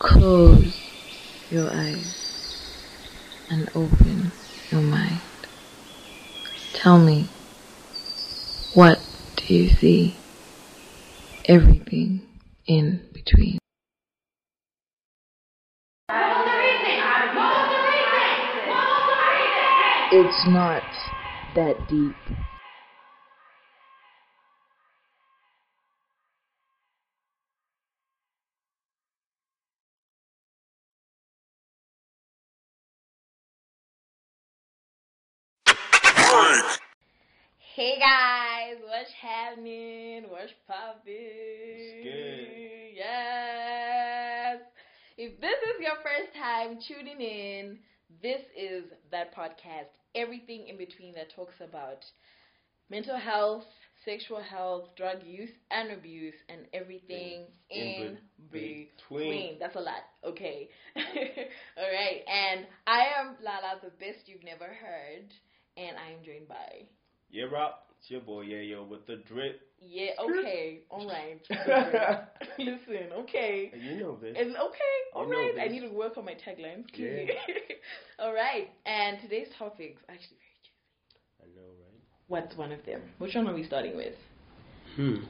Close your eyes and open your mind. Tell me, what do you see? Everything in between. It's not that deep. Hey guys, what's happening? What's popping? good? Yes. If this is your first time tuning in, this is that podcast, everything in between that talks about mental health, sexual health, drug use and abuse, and everything in, In between. between. That's a lot. Okay. All right. And I am Lala, the best you've never heard, and I am joined by. Yeah, Rob. It's your boy, yeah, yo, with the drip. Yeah, okay, all right. Listen, okay. You know this. It's okay, all You right. I need to work on my taglines. clearly. all right, and today's topic is actually very juicy. I know, right? What's one of them? Which one are we starting with? Hmm.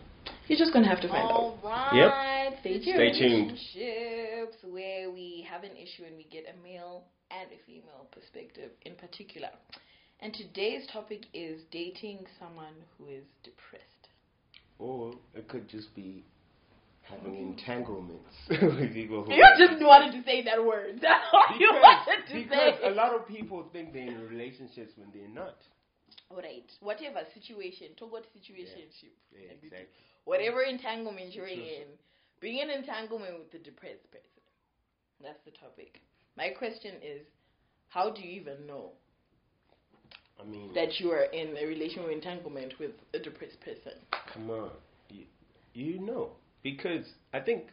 You're just gonna have to find out. Yep. Alright, stay tuned. Stay tuned. Relationships where we have an issue and we get a male and a female perspective in particular. And today's topic is dating someone who is depressed. Or it could just be having entanglements with people who. You just wanted to say that word. That's all you wanted to because say. a lot of people think they're in relationships when they're not. Alright, whatever situation, talk about situationship. Yeah, And exactly. Whatever entanglement you're in, being in entanglement with the depressed person. That's the topic. My question is, how do you even know I mean, that you are in a relational entanglement with a depressed person? come on, you, you know because I think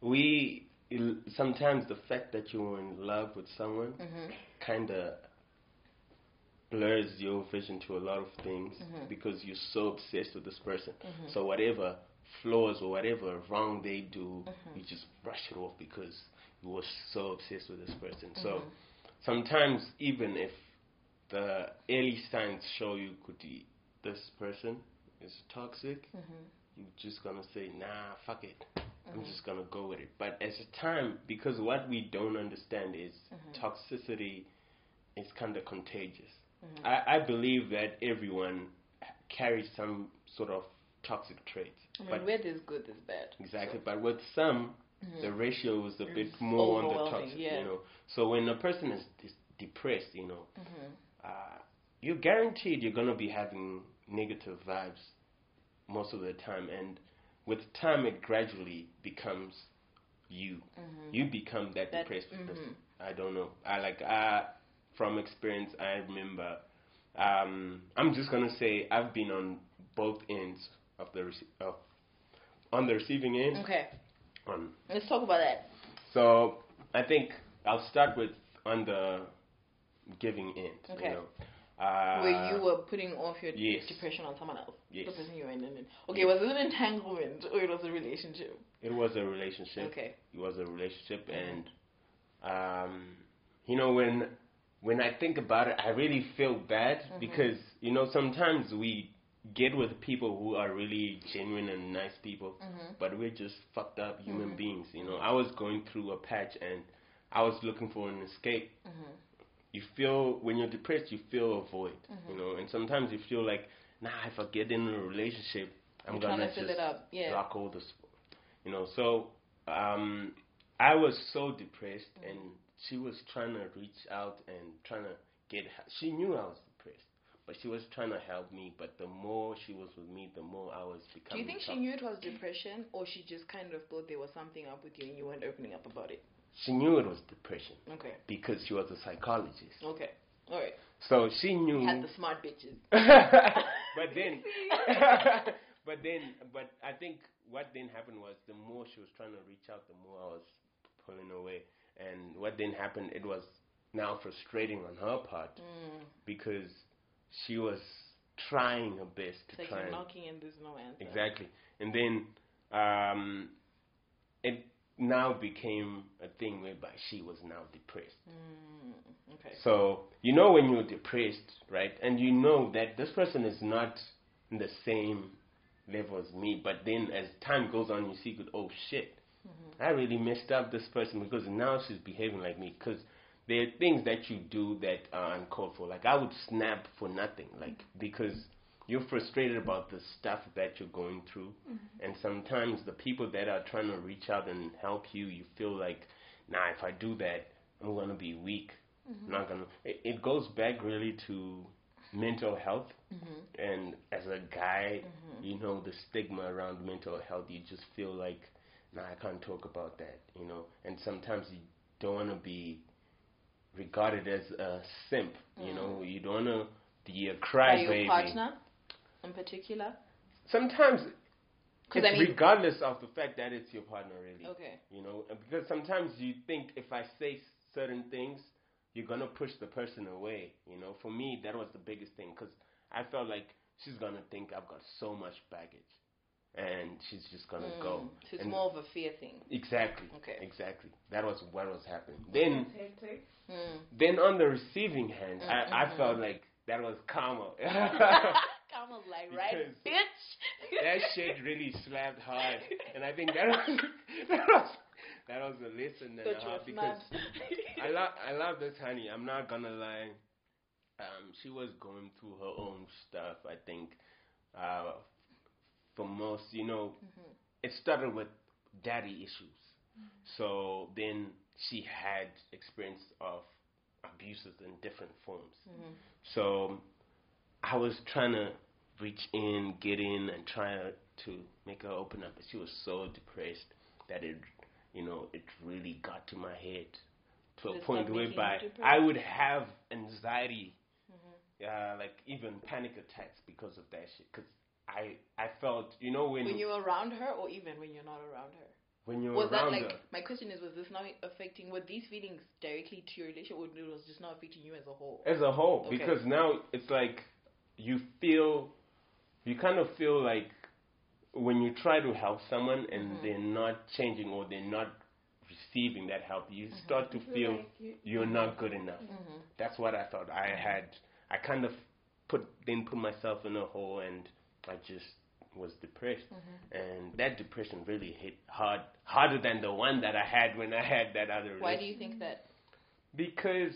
we sometimes the fact that you're in love with someone Mm-hmm. kind of blurs your vision to a lot of things Mm-hmm. because you're so obsessed with this person. So whatever flaws or whatever wrong they do, Mm-hmm. you just brush it off because you were so obsessed with this person. So Mm-hmm. sometimes even if the early signs show you could be this person is toxic, Mm-hmm. you're just gonna say, nah, fuck it. I'm Mm-hmm. just gonna go with it. But as a time, because what we don't understand is Mm-hmm. toxicity is kind of contagious. Mm-hmm. I, I believe that everyone carries some sort of toxic traits. I mean, but where there's good, there's bad. exactly, but with some, the ratio is a bit more on the Mm-hmm. toxic. yeah. You know, so when a person is, is depressed, you know, Mm-hmm. Uh, you're guaranteed you're gonna be having negative vibes most of the time, and with time, it gradually becomes you. You become that, Mm-hmm. That- depressed person. mhm. I don't know. I like uh, from experience. I remember. Um, I'm just gonna say I've been on both ends of the rece- of, on the receiving end. Okay, On let's talk about that. so I think I'll start with on the giving in. Okay. You know. Uh, Where you were putting off your yes. depression on someone else. Yes. The person you were in. Okay, was it an entanglement or it was a relationship? It was a relationship. Okay. It was a relationship, and um, you know when when I think about it, I really feel bad Mm-hmm. because you know sometimes we get with people who are really genuine and nice people, Mm-hmm. but we're just fucked up human beings. You know, I was going through a patch and I was looking for an escape. You feel when you're depressed, you feel a void. Mm-hmm. You know, and sometimes you feel like, nah, if I get in a relationship, I'm You're gonna to fill just it up, yeah. block all this you know so um i was so depressed Mm-hmm. and she was trying to reach out and trying to get she knew i was depressed but she was trying to help me but the more she was with me the more i was becoming. Do you think she knew it was depression or she just kind of thought there was something up with you and you weren't opening up about it? She knew it was depression Okay, because she was a psychologist okay, alright. so she knew Had the smart bitches. but then but then but i think what then happened was the more she was trying to reach out the more i was pulling away and what then happened it was now frustrating on her part Mm. because she was trying her best to like try you're knocking and there's no answer. exactly and then um it now became a thing whereby she was now depressed. Mm, okay. So you know when you're depressed, right? And you know that this person is not in the same level as me. But then as time goes on, you see, good, oh shit, I really messed up this person because now she's behaving like me. Because there are things that you do that are uncalled for. Like I would snap for nothing, like because you're frustrated about the stuff that you're going through, and sometimes the people that are trying to reach out and help you, you feel like, nah, if I do that, I'm gonna be weak. I'm not gonna. It, it goes back really to mental health, and as a guy, you know the stigma around mental health. You just feel like, nah, I can't talk about that, you know. And sometimes you don't want to be regarded as a simp, you know. You don't want to be a By crybaby. Your partner, in particular. Sometimes it's I mean, regardless of the fact that it's your partner, really. okay. You know, because sometimes you think if I say certain things, you're gonna push the person away. You know, for me that was the biggest thing because I felt like she's gonna think I've got so much baggage, and she's just gonna go. Mm, so it's And- more of a fear thing. Exactly. Okay. Exactly. That was what was happening. Then, Mm. then on the receiving hand, Mm, I, I mm. felt like that was karma. On, like, right, bitch? that shit really slapped hard, and I think that was that was that was a lesson and Thought a half because. I love I love this honey. I'm not gonna lie. Um, she was going through her own stuff. I think uh, for most, you know, Mm-hmm. it started with daddy issues. So then she had experience of abuses in different forms. Mm-hmm. So I was trying to reach in, get in, and try to make her open up. But she was so depressed that it, you know, it really got to my head to a point whereby? I would have anxiety, Mm-hmm. uh, like even panic attacks because of that shit. Because I, I felt, you know, when when you're around her, or even when you're not around her? when you're Was that around like her, my question is was this not affecting were these feelings directly to your relationship or it was just not affecting you as a whole? as a whole Okay. because now it's like you feel you kind of feel like when you try to help someone and Mhm. they're not changing or they're not receiving that help you start to feel like you, you're not good enough Mm-hmm. that's what i thought i had i kind of put then put myself in a hole and i just was depressed Mm-hmm. and that depression really hit hard harder than the one that i had when i had that other Why relationship do you think that? because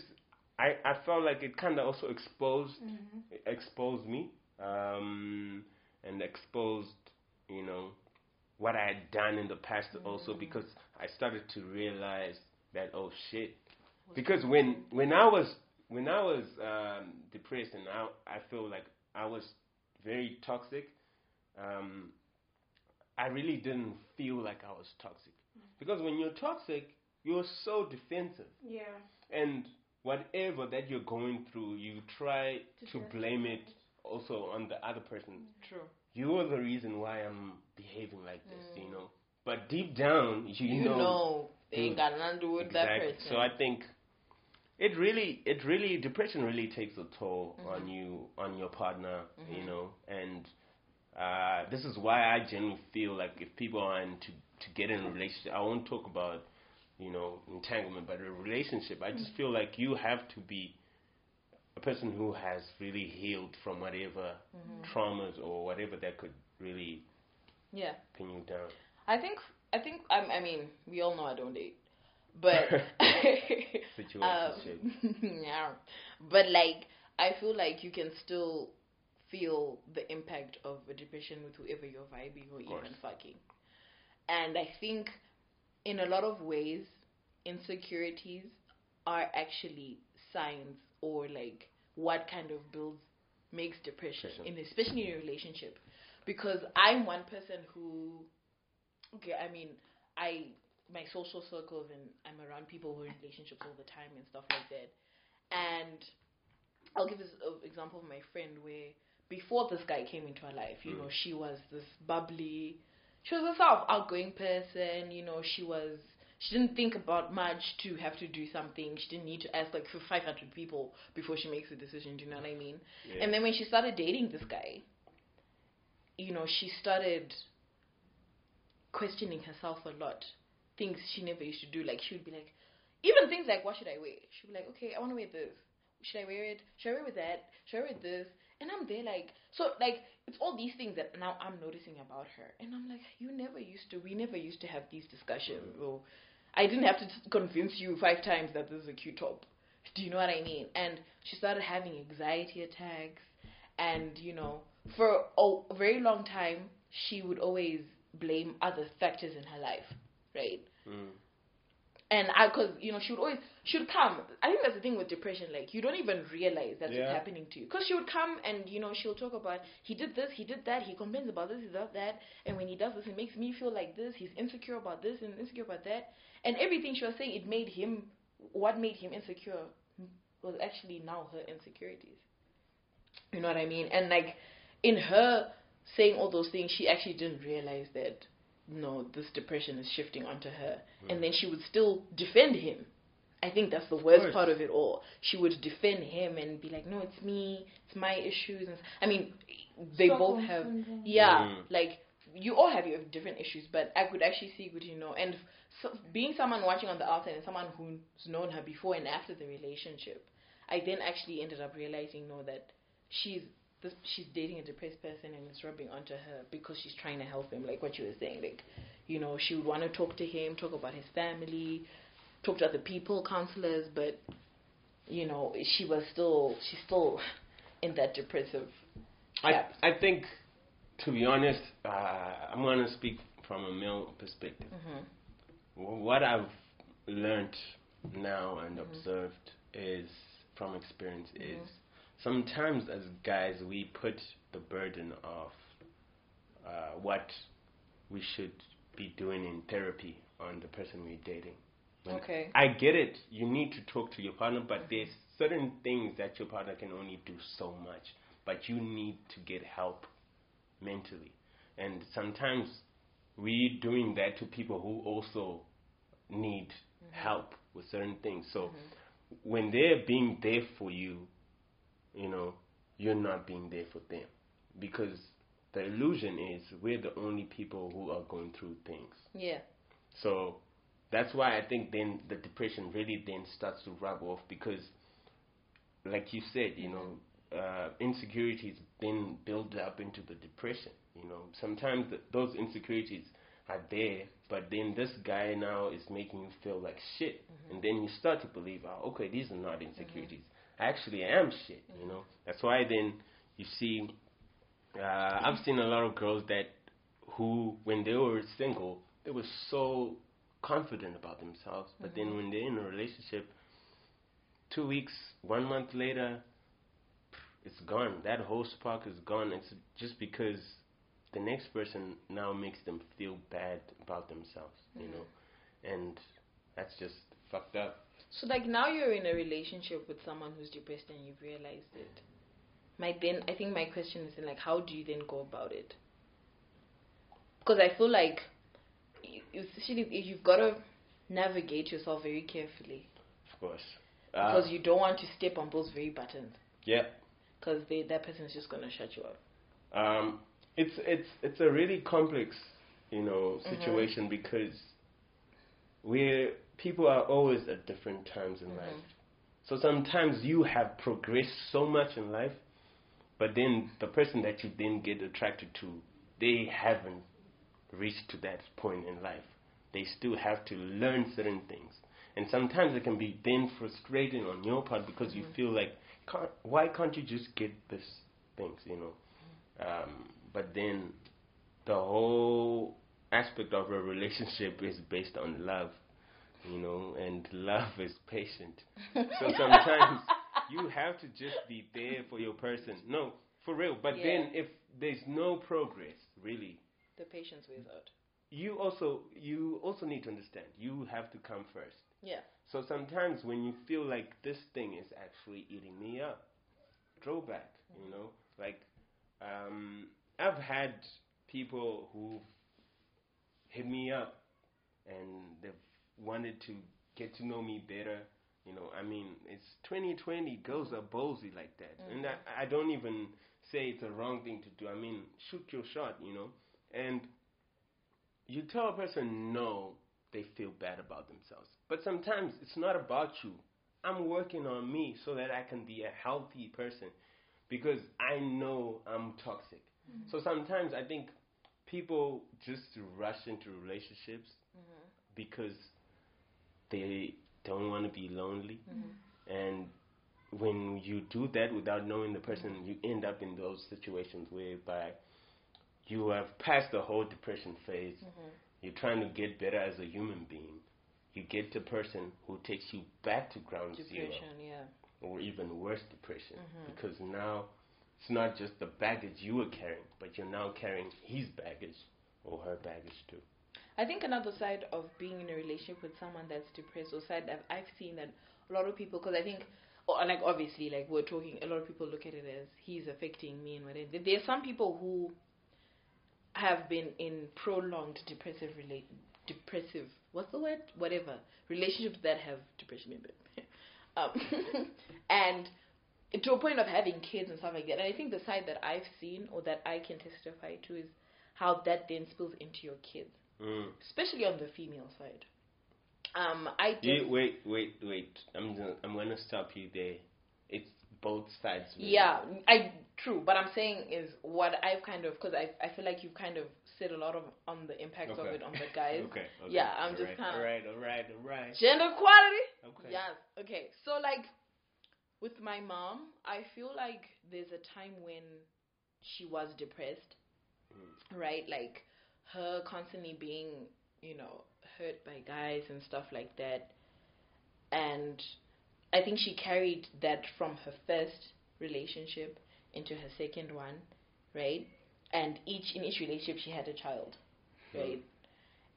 I, I felt like it kind of also exposed Mm-hmm. exposed me um, and exposed you know what I had done in the past also because I started to realize that oh shit. Because when when I was when I was um, depressed and I I feel like I was very toxic um, I really didn't feel like I was toxic. Because when you're toxic you're so defensive. Yeah. and whatever that you're going through, you try To to blame it. Also on the other person. True. You're the reason why I'm behaving like this, you know. But deep down, you, You, know, know, they ain't Mm. got nothing to do with that person. So I think it really, it really, depression really takes a toll Mm-hmm. on you, on your partner, you know. And uh, this is why I genuinely feel like if people are in to to get in a relationship, I won't talk about you know entanglement, but a relationship. I Mm. just feel like you have to be a person who has really healed from whatever Mm-hmm. traumas or whatever that could really yeah. pin you down. I think I think I, I mean we all know I don't date, but Situation um, yeah, but like I feel like you can still feel the impact of a depression with whoever you're vibing or even fucking, and I think in a lot of ways insecurities are actually signs or like what kind of builds makes depression, Depression. in especially in a relationship, because I'm one person who okay, I mean, I my social circles and I'm around people who are in relationships all the time and stuff like that. And I'll give this uh, example of my friend where before this guy came into her life, you Mm. know, she was this bubbly, she was a sort of outgoing person. You know, she was she didn't think about much to have to do something. She didn't need to ask like for 500 people before she makes a decision. Do you know what I mean? Yeah. And then when she started dating this guy, you know, she started questioning herself a lot, things she never used to do. Like she would be like, even things like what should I wear? She'd be like, okay, I want to wear this. Should I wear it? Should I wear with that? Should I wear this? And I'm there like, so like it's all these things that now I'm noticing about her, and I'm like, you never used to. We never used to have these discussions, mm-hmm. or I didn't have to convince you five times that this is a cute top. Do you know what I mean? And she started having anxiety attacks, and you know, for a very long time, she would always blame other factors in her life, right? Mm. And I, cause you know, she would always, she would come. I think that's the thing with depression. Like you don't even realize that's Yeah. what's happening to you. Cause she would come and you know she'll talk about he did this, he did that, he complains about this, he does that, and when he does this, it makes me feel like this. He's insecure about this and insecure about that, and everything she was saying, it made him. What made him insecure was actually now her insecurities. You know what I mean? And like in her saying all those things, she actually didn't realize that no, this depression is shifting onto her. And then she would still defend him. I think that's the worst course. part of it all. She would defend him and be like, "No, it's me. It's my issues." And I mean, they both have, yeah, Mm. like you all have your different issues. But I could actually see, good, you know, and so, being someone watching on the outside and someone who's known her before and after the relationship, I then actually ended up realizing, no, that she's this, she's dating a depressed person and it's rubbing onto her because she's trying to help him, like what you were saying. Like, you know, she would want to talk to him, talk about his family, talk to other people, counselors, but you know, she was still she's still in that depressive. I I think, to be honest, uh, I'm gonna speak from a male perspective. hmm What I've learned now and observed is from experience is sometimes as guys we put the burden of uh, what we should be doing in therapy on the person we're dating. And Okay. I get it. You need to talk to your partner, but mm-hmm. there's certain things that your partner can only do so much. But you need to get help mentally. And sometimes we're doing that to people who also need mm-hmm. help with certain things. So mm-hmm. when they're being there for you, you know, you're not being there for them. Because the illusion is we're the only people who are going through things. Yeah. So that's why I think then the depression really then starts to rub off because, like you said, you know, uh, insecurities then build up into the depression. You know, sometimes th those insecurities are there, but then this guy now is making you feel like shit, mm-hmm. and then you start to believe, oh, okay, these are not insecurities. Mm-hmm. I actually am shit. You know, mm-hmm. that's why then you see uh, I've seen a lot of girls that who, when they were single, they were so confident about themselves, but then mm-hmm. when they're in a relationship, two weeks, one month later, it's gone. That whole spark is gone. It's just because the next person now makes them feel bad about themselves, you mm-hmm. know, and that's just fucked up. So like now you're in a relationship with someone who's depressed and you've realized it. My then I think my question is then like how do you then go about it? Because I feel like especially if you've got to navigate yourself very carefully Of course. Uh, because you don't want to step on those very buttons yeah. because that person is just gonna shut you up. Um, it's it's it's a really complex, you know, Mm-hmm. situation because we're people are always at different times in Mm-hmm. life. So sometimes you have progressed so much in life, but then the person that you then get attracted to, they haven't reached to that point in life. They still have to learn certain things. And sometimes it can be then frustrating on your part because you feel like, can't, why can't you just get this things, you know? Um, but then the whole aspect of a relationship is based on love, you know, and love is patient. So sometimes you have to just be there for your person. No, for real. But Yeah. then if there's no progress, really, The patience weighs out. you also you also need to understand you have to come first. Yeah. So sometimes when you feel like this thing is actually eating me up, throw back, you know? Like, um, I've had people who hit me up and they've wanted to get to know me better. You know, I mean, it's 2020, girls are ballsy like that. And mm-hmm. I, I don't even say it's a wrong thing to do. I mean, shoot your shot, you know? And you tell a person no they feel bad about themselves. But sometimes it's not about you. I'm working on me so that I can be a healthy person because I know I'm toxic. Mm-hmm. So sometimes I think people just rush into relationships mm-hmm. because they don't want to be lonely. Mm-hmm. And when you do that without knowing the person, you end up in those situations whereby you have passed the whole depression phase. Mm-hmm. You're trying to get better as a human being. You get the person who takes you back to ground zero yeah. or even worse depression mm-hmm. because now it's not just the baggage you were carrying, but you're now carrying his baggage or her baggage too. I think another side of being in a relationship with someone that's depressed, or side that I've seen that a lot of people, because I think, or like obviously, like we're talking, a lot of people look at it as he's affecting me and whatever. There are some people who have been in prolonged depressive relate, depressive, what's the word? Whatever relationships that have depression in them, um, and to a point of having kids and stuff like that. And I think the side that I've seen or that I can testify to is how that then spills into your kids Mm. especially on the female side. Um, I You, did, wait, wait, wait. I'm gonna, I'm gonna stop you there. It's both sides. really. yeah, I true, but I'm saying is what I've kind of because I I feel like you've kind of said a lot of on the impacts of it on the guys. Okay. okay. Yeah, I'm just Alright, kinda- Alright, alright, alright. Gender equality. Okay. Yes. Okay. So like with my mom, I feel like there's a time when she was depressed, Mm. right? Like her constantly being, you know, hurt by guys and stuff like that. And I think she carried that from her first relationship into her second one, right? And each in each relationship she had a child, hmm. right?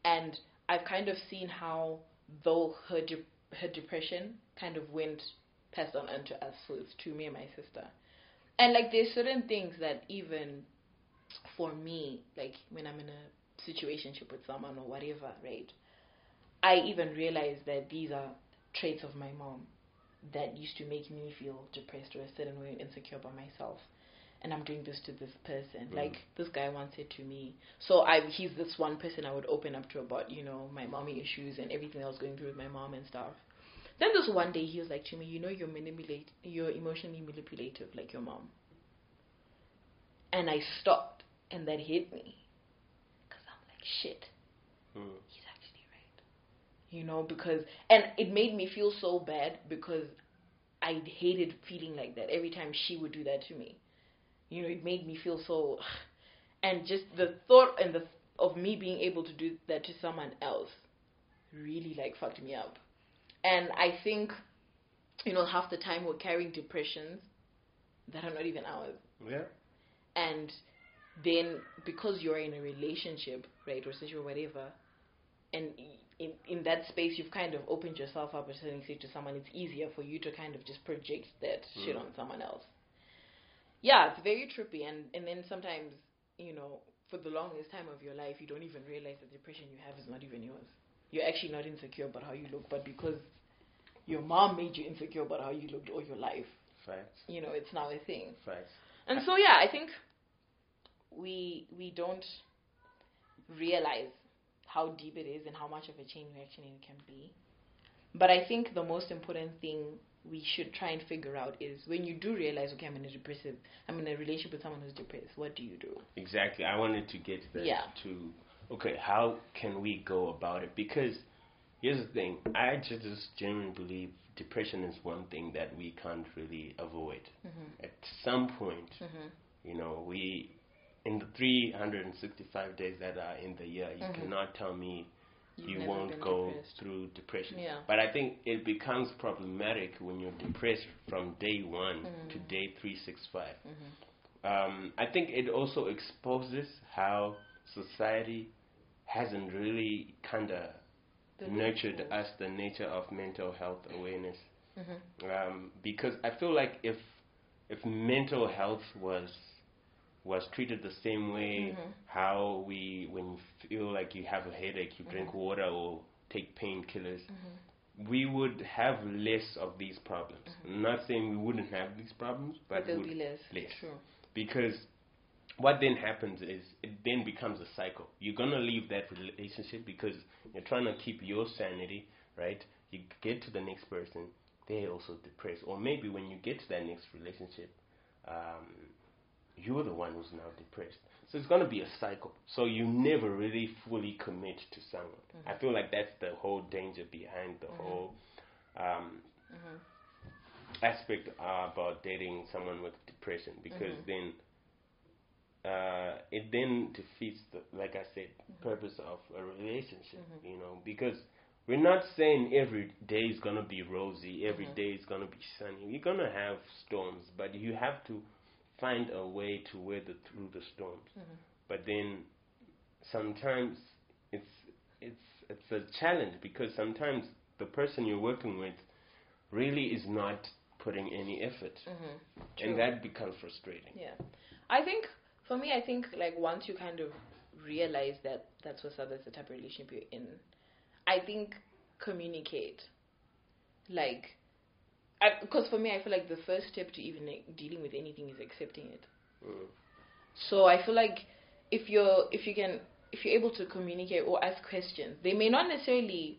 And I've kind of seen how though her de- her depression kind of went passed on onto us, so it's to me and my sister. And like there's certain things that even for me, like when I'm in a situationship with someone or whatever, right? I even realized that these are traits of my mom that used to make me feel depressed or a certain way insecure about myself. And I'm doing this to this person. Mm. Like this guy once said to me. So I he's this one person I would open up to about, you know, my mommy issues and everything I was going through with my mom and stuff. Then this one day he was like to me, you know you're manipulate you're emotionally manipulative like your mom. And I stopped and that hit me. Cuz I'm like shit Mm. he's actually right. You know, because and it made me feel so bad because I hated feeling like that every time she would do that to me. You know, it made me feel so and just the thought and the of me being able to do that to someone else really like fucked me up. And I think you know, half the time we're carrying depressions that are not even ours Yeah. and then because you're in a relationship, right, or situation, or whatever, and in in that space you've kind of opened yourself up and say to someone, it's easier for you to kind of just project that shit Mm. on someone else. Yeah, it's very trippy, and and then sometimes you know, for the longest time of your life, you don't even realize that the depression you have is not even yours. You're actually not insecure about how you look, but because your mom made you insecure about how you looked all your life, Facts. you know, it's now a thing. Facts. And so yeah, I think we we don't realize how deep it is and how much of a chain reaction it can be. But I think the most important thing we should try and figure out is when you do realize, okay, I'm in a depressive, I'm in a relationship with someone who's depressed. What do you do? Exactly. I wanted to get to that Yeah. to okay, how can we go about it? Because here's the thing, I just, just genuinely believe depression is one thing that we can't really avoid. Mm-hmm. At some point, Mhm. you know, we in the 365 days that are in the year, you Mhm. cannot tell me You've you won't go depressed. through depression. Yeah. But I think it becomes problematic when you're depressed from day one to Mhm. day 365 Mhm. um, I think it also exposes how society hasn't really kind of nurtured us the nature of mental health awareness. Mhm. Um, because I feel like if if mental health was was treated the same way, Mhm. how we when you feel like you have a headache, you drink Mm-hmm. water or take painkillers, Mhm. we would have less of these problems. Mm-hmm. Not saying we wouldn't have these problems, but, there'll would be less. less True. because what then happens is it then becomes a cycle. You're gonna leave that relationship because you're trying to keep your sanity, right? You get to the next person, they're also depressed, or maybe when you get to that next relationship, um, you're the one who's now depressed. So it's gonna be a cycle. So you never really fully commit to someone. Mm-hmm. I feel like that's the whole danger behind the mm-hmm. whole um, mm-hmm. aspect about dating someone with depression because then uh, it then defeats the like I said purpose of a relationship you know because we're not saying every day is gonna be rosy every day is gonna be sunny. You're gonna have storms but you have to find a way to weather through the storms mm-hmm. but then sometimes it's it's it's a challenge because sometimes the person you're working with really is not putting any effort mm-hmm. True. and that becomes frustrating Yeah. I think for me, I think like once you kind of realize that that's what's up, that's the type of relationship you're in, I think communicate. Like, because for me, I feel like the first step to even like, dealing with anything is accepting it. Mm. So I feel like if you're if you can if you're able to communicate or ask questions, they may not necessarily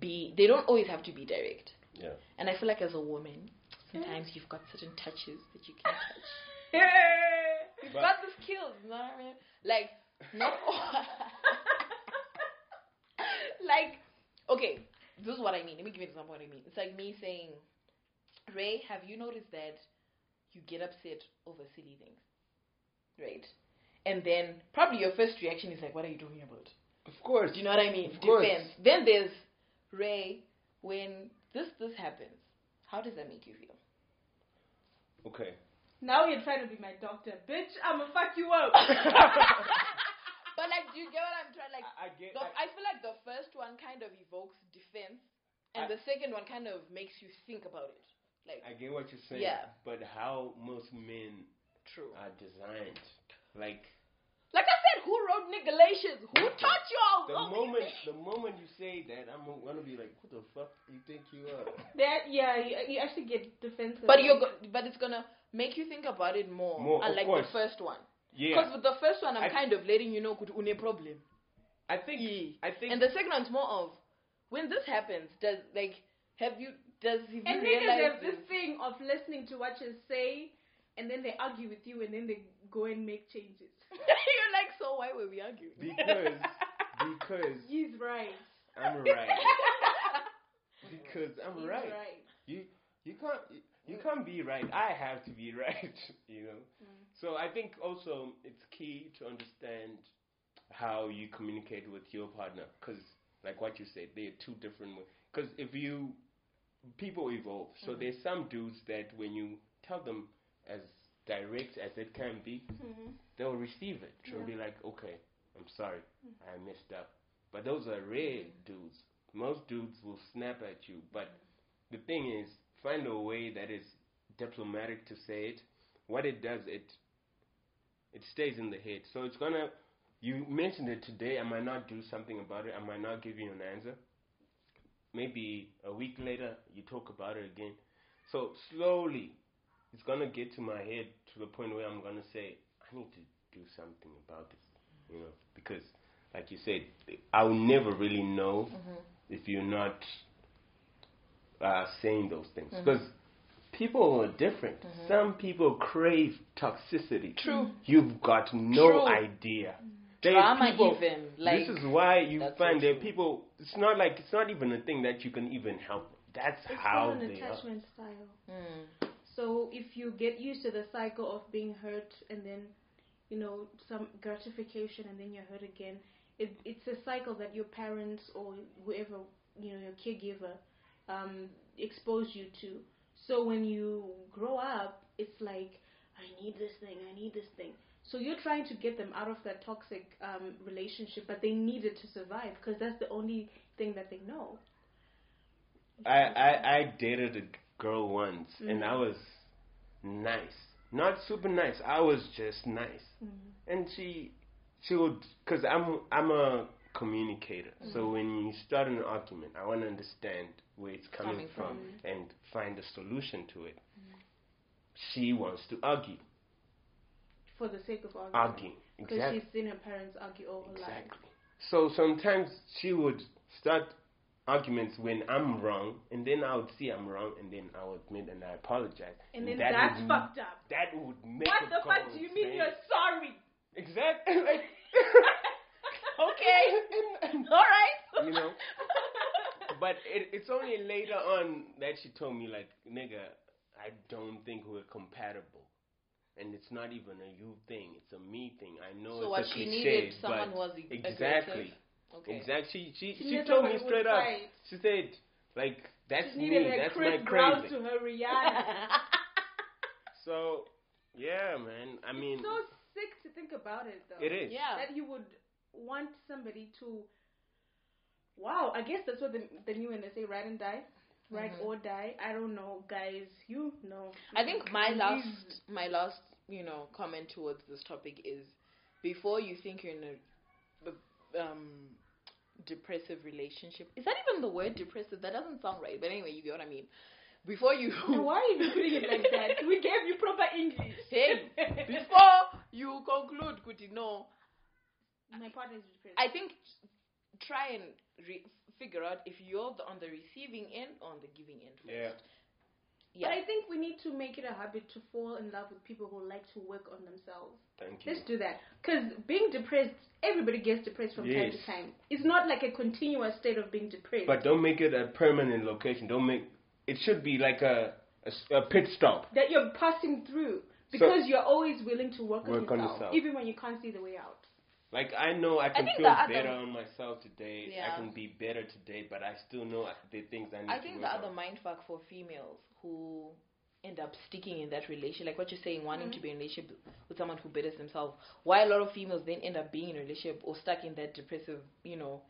be they don't always have to be direct. yeah And I feel like as a woman, sometimes you've got certain touches that you can touch. You've But- got the skills, you know what I mean? Like, not all. like, okay, this is what I mean. Let me give you an example of what I mean. It's like me saying, Rey, have you noticed that you get upset over silly things? Right? And then probably your first reaction is like, what are you talking about? of course Do you know what I mean? Of course. Then there's Rey, when this this happens, how does that make you feel? okay Now you're trying to be my doctor, bitch. I'ma fuck you up. But like, do you get what I'm trying? Like, I, I get the, I, I feel like the first one kind of evokes defense, and I- the second one kind of makes you think about it. Like, I get what you're saying Yeah. but how most men true. are designed like Like I said, who wrote Nigalations? Who taught y'all? the all these moment things? the moment you say that I'm gonna be like who the fuck you think you are that yeah, you, you actually get defensive. But you're go- but it's gonna make you think about it more, More, of unlike course. the first one. yeah Because with the first one, I'm I- kind of letting you know could une problem. I think Yeah. I think And the second one's more of when this happens, does like have you does have you and niggas realized have this thing of listening to what you say, and then they argue with you, and then they go and make changes. You're like, so why were we arguing? because because He's right. I'm right because I'm He's right. right. You you can't you, you can't be right. I have to be right. You know. Hmm. So I think also it's key to understand how you communicate with your partner, because like what you said, they're two different. Because if you people evolve, so mm-hmm. there's some dudes that when you tell them as direct as it can be, mm-hmm. they'll receive it. They'll be like, okay, I'm sorry, mm-hmm. I messed up. But those are rare dudes. Most dudes will snap at you, but the thing is, find a way that is diplomatic to say it. What it does, it it stays in the head. So it's gonna. You mentioned it today. I might not do something about it. I might not give you an answer. Maybe a week later, you talk about it again. So slowly, it's gonna get to my head to the point where I'm gonna say, I need to do something about this. You know, because like you said, I'll never really know mm-hmm. if you're not uh, saying those things mm-hmm. because people are different. Mm-hmm. Some people crave toxicity. True. You've got no True. idea. Mm. There's Drama people- even, like, this is why you find that people. It's not like it's not even a thing that you can even help. That's It's how called an they are. attachment style. Mm. So if you get used to the cycle of being hurt and then, you know, some gratification and then you're hurt again, it, it's a cycle that your parents or whoever, you know, your caregiver, um, exposed you to. So when you grow up, it's like, I need this thing, I need this thing. So you're trying to get them out of that toxic um, relationship, but they need it to survive because that's the only thing that they know. I, I I dated a girl once, and mm-hmm. I was nice, not super nice. I was just nice, mm-hmm. and she she would because I'm I'm a communicator. So mm-hmm. when you start an argument, I want to understand where it's coming, Coming from, from. and find a solution to it. She wants to argue. For the sake of arguing. arguing. Because Exactly. she's seen her parents argue all her life. Exactly. So sometimes she would start arguments when I'm wrong, and then I would see I'm wrong, and then I would admit and I apologize. And then that that's would, fucked up. That would make What the fuck do you mean you're sorry? Exactly. Like, Okay. All right. you know. But it, it's only later on that she told me, like, nigga, I don't think we're compatible. And it's not even a you thing, it's a me thing. I know So it's what a she cliche, needed, someone but was ag- exactly. Okay. exactly. She she, She she told me straight up. fight. She said, like, that's She me. a That's Chris my Brown crazy. to her Rihanna. So, yeah, man. I mean, it's so sick to think about it, though. it is. yeah. That you would want somebody to. Wow, I guess that's what the the new NSA they say: ride and die, ride Mhm. or die. I don't know, guys. You know. I think my last my last you know comment towards this topic is before you think you're in a, um depressive relationship. Is that even the word depressive? That doesn't sound right. But anyway, you get what I mean. Before you Why are you putting it like that? We gave you proper English. hey before you conclude, could you know? my partner is depressed. I think try and re- figure out if you're the, on the receiving end or on the giving end first. Yeah. Yeah. But I think we need to make it a habit to fall in love with people who like to work on themselves. Thank you. Let's do that. Because being depressed, everybody gets depressed from time to time. It's not like a continuous state of being depressed. But don't make it a permanent location. Don't make. It should be like a a pit stop. that you're passing through because you're always willing to work, Work on, on yourself, yourself. even when you can't see the way out. Like I know I can think feel the other- better on myself today. Yeah. I can be better today, but I still know the things I need I think work the other on. mindfuck for females who end up sticking in that relationship, like what you're saying, wanting mm-hmm. to be in a relationship with someone who betters themselves, why a lot of females then end up being in a relationship or stuck in that depressive, you know,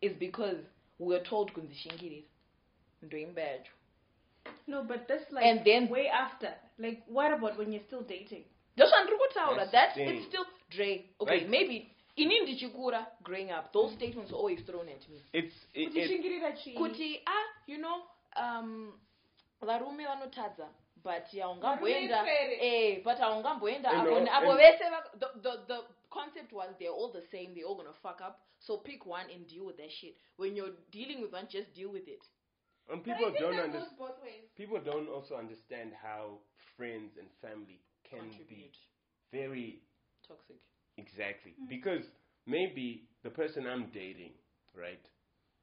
is because we're told kunzishingiri, doing bad. No, but that's like And then- way after. Like, what about when you're still dating? That's what ndiri kutaura. That's That's it's still Dre. Okay, Right. maybe ini ndichikura. Growing up, those statements were always thrown at me. It's it, it, Kuchishingirira chi- kuti ah you know um varume vanotadza but haungamboenda Varume eh but haungamboenda You apo know, neapo and- vese the, the the concept was they're all the same they're all gonna fuck up. So pick one and deal with that shit. When you're dealing with one just deal with it. And But I people think don't understand. goes both ways. People don't also understand how friends and family can be very toxic exactly Mm. because maybe the person I'm dating, right?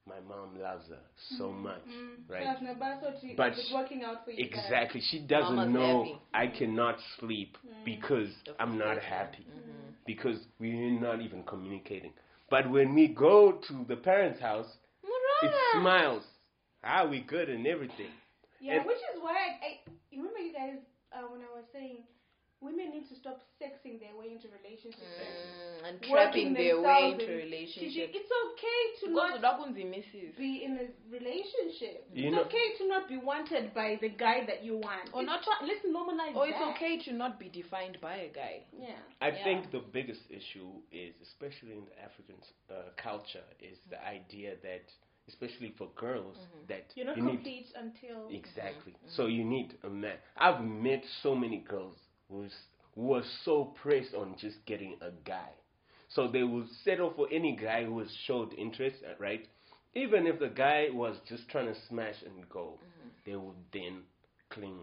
My mom loves her so much, right? No, but so she- But it's she- working out for you guys. Exactly. She doesn't Mama's know happy. I cannot sleep because The I'm not frustration. happy. Mhm. Because we're not even communicating. But when we go to the parents' house, it smiles. Ah, we good and everything. Yeah, And- which is why I, I remember you guys uh, when I was saying women need to stop sexing their way into relationships. Mm, and Working trapping their way into relationships. It's okay to because not be in a relationship. You it's know- okay to not be wanted by the guy that you want. Or It's not- fi- let's normalize or it's okay to not be defined by a guy Yeah. I Yeah. think the biggest issue is, especially in the African uh, culture, is the idea that, especially for girls, that You're not you need complete until Exactly. So you need a man. I've met so many girls who's, who are so pressed on just getting a guy. So they will settle for any guy who has showed interest, uh, right? Even if the guy was just trying to smash and go, they would then cling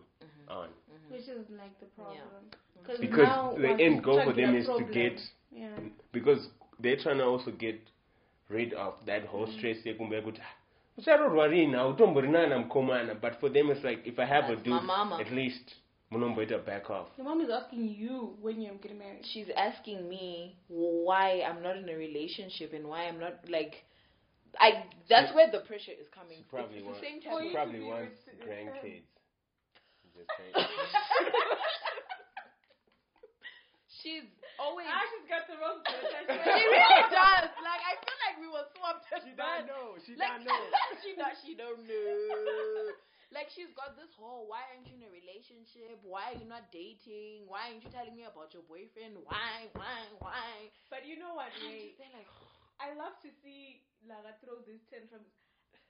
on. which is like the problem. Yeah. Because now the end goal for them is a to get yeah. because they're trying to also get rid of that whole Mm. stress yekumbuya kuti "Ah, usarorwa rini hautombori nana mukomana but for them it's like if i have a That's my dude at least munomboita back off Your mom is asking you when you're getting married. she's asking me why I'm not in a relationship and why I'm not like I that's where the pressure is coming She from. probably it's wants, the same she type you probably wants with- with grandkids. She's always Ah, she's got the wrong she really does. Like I feel like we were swapped she don't know. She Like don't know. she does she don't know. Like she's got this whole why aren't you in a relationship? Why are you not dating? Why aren't you telling me about your boyfriend? Why, why, why? But you know what, And I'm Rey? just like I love to see Langa throw these tantrums.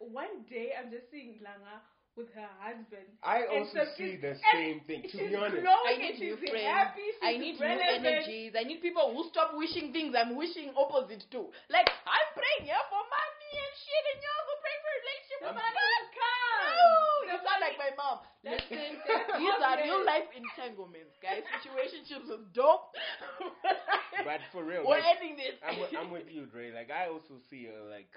One day I'm just seeing Langa with her husband. I And also so see the same thing. To be honest, glowing I and need new she's friends. happy, I she's need new energies. I need people who stop wishing things I'm wishing opposite to. Like I'm praying here for money and shit, and you're also praying for a relationship with I'm- money. Money comes. No, The you sound like my mom. That's- Listen, that's these are obvious. real life entanglements, guys. Situationships is dope. but for real, We're like, ending this. I'm, with- I'm with you, Rey. Like I also see her like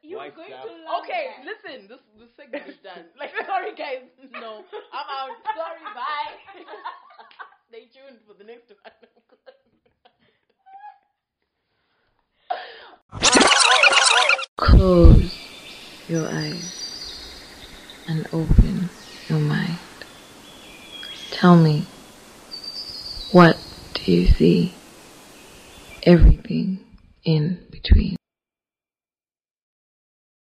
You're going stuff. to love Okay, that. listen, this this segment is done. Like, sorry guys, no, I'm out. Sorry, bye. Stay tuned for the next one. Close your eyes and open your mind. Tell me, what do you see? Everything in between.